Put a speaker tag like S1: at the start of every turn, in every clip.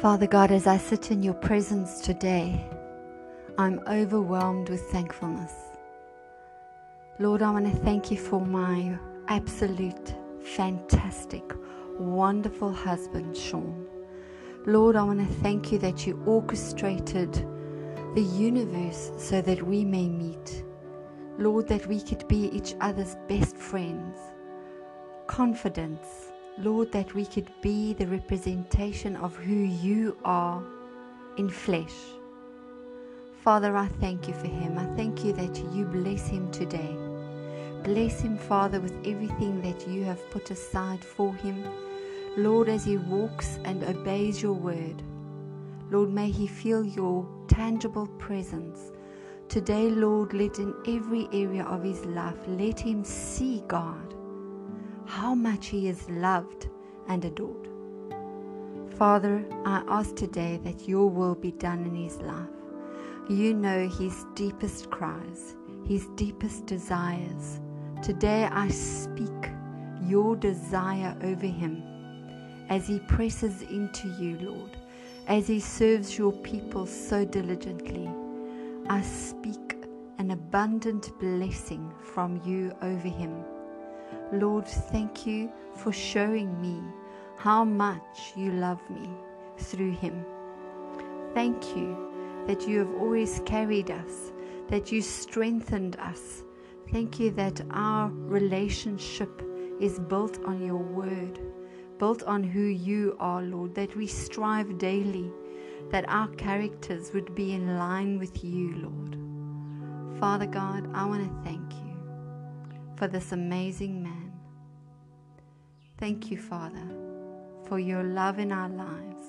S1: Father God, as I sit in your presence today, I'm overwhelmed with thankfulness. Lord, I want to thank you for my absolute, fantastic, wonderful husband, Sean. Lord, I want to thank you that you orchestrated the universe so that we may meet. Lord, that we could be each other's best friends, confidence. Lord, that we could be the representation of who you are in flesh. Father, I thank you for him. I thank you that you bless him today. Bless him, Father, with everything that you have put aside for him. Lord, as he walks and obeys your word, Lord, may he feel your tangible presence. Today, Lord, let in every area of his life, let him see, God, how much he is loved and adored. Father, I ask today that your will be done in his life. You know his deepest cries, his deepest desires. Today I speak your desire over him as he presses into you, Lord, as he serves your people so diligently. I speak an abundant blessing from you over him. Lord, thank you for showing me how much you love me through him. Thank you that you have always carried us, that you strengthened us. Thank you that our relationship is built on your word built on who you are, Lord, that we strive daily that our characters would be in line with you, Lord. Father God, I want to thank for this amazing man. Thank you, Father, for your love in our lives.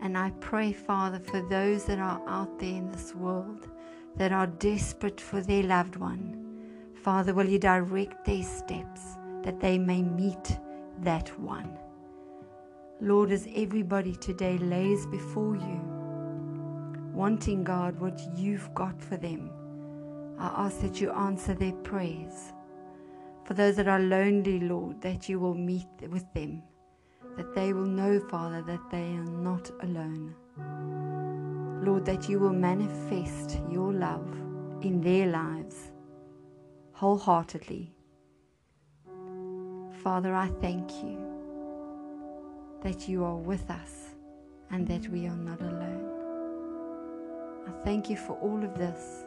S1: And I pray, Father, for those that are out there in this world that are desperate for their loved one. Father, will you direct their steps that they may meet that one. Lord, as everybody today lays before you, wanting, God, what you've got for them, I ask that you answer their prayers. For those that are lonely, Lord, that you will meet with them, that they will know, Father, that they are not alone. Lord, that you will manifest your love in their lives wholeheartedly Father, I thank you that you are with us and that we are not alone. I thank you for all of this.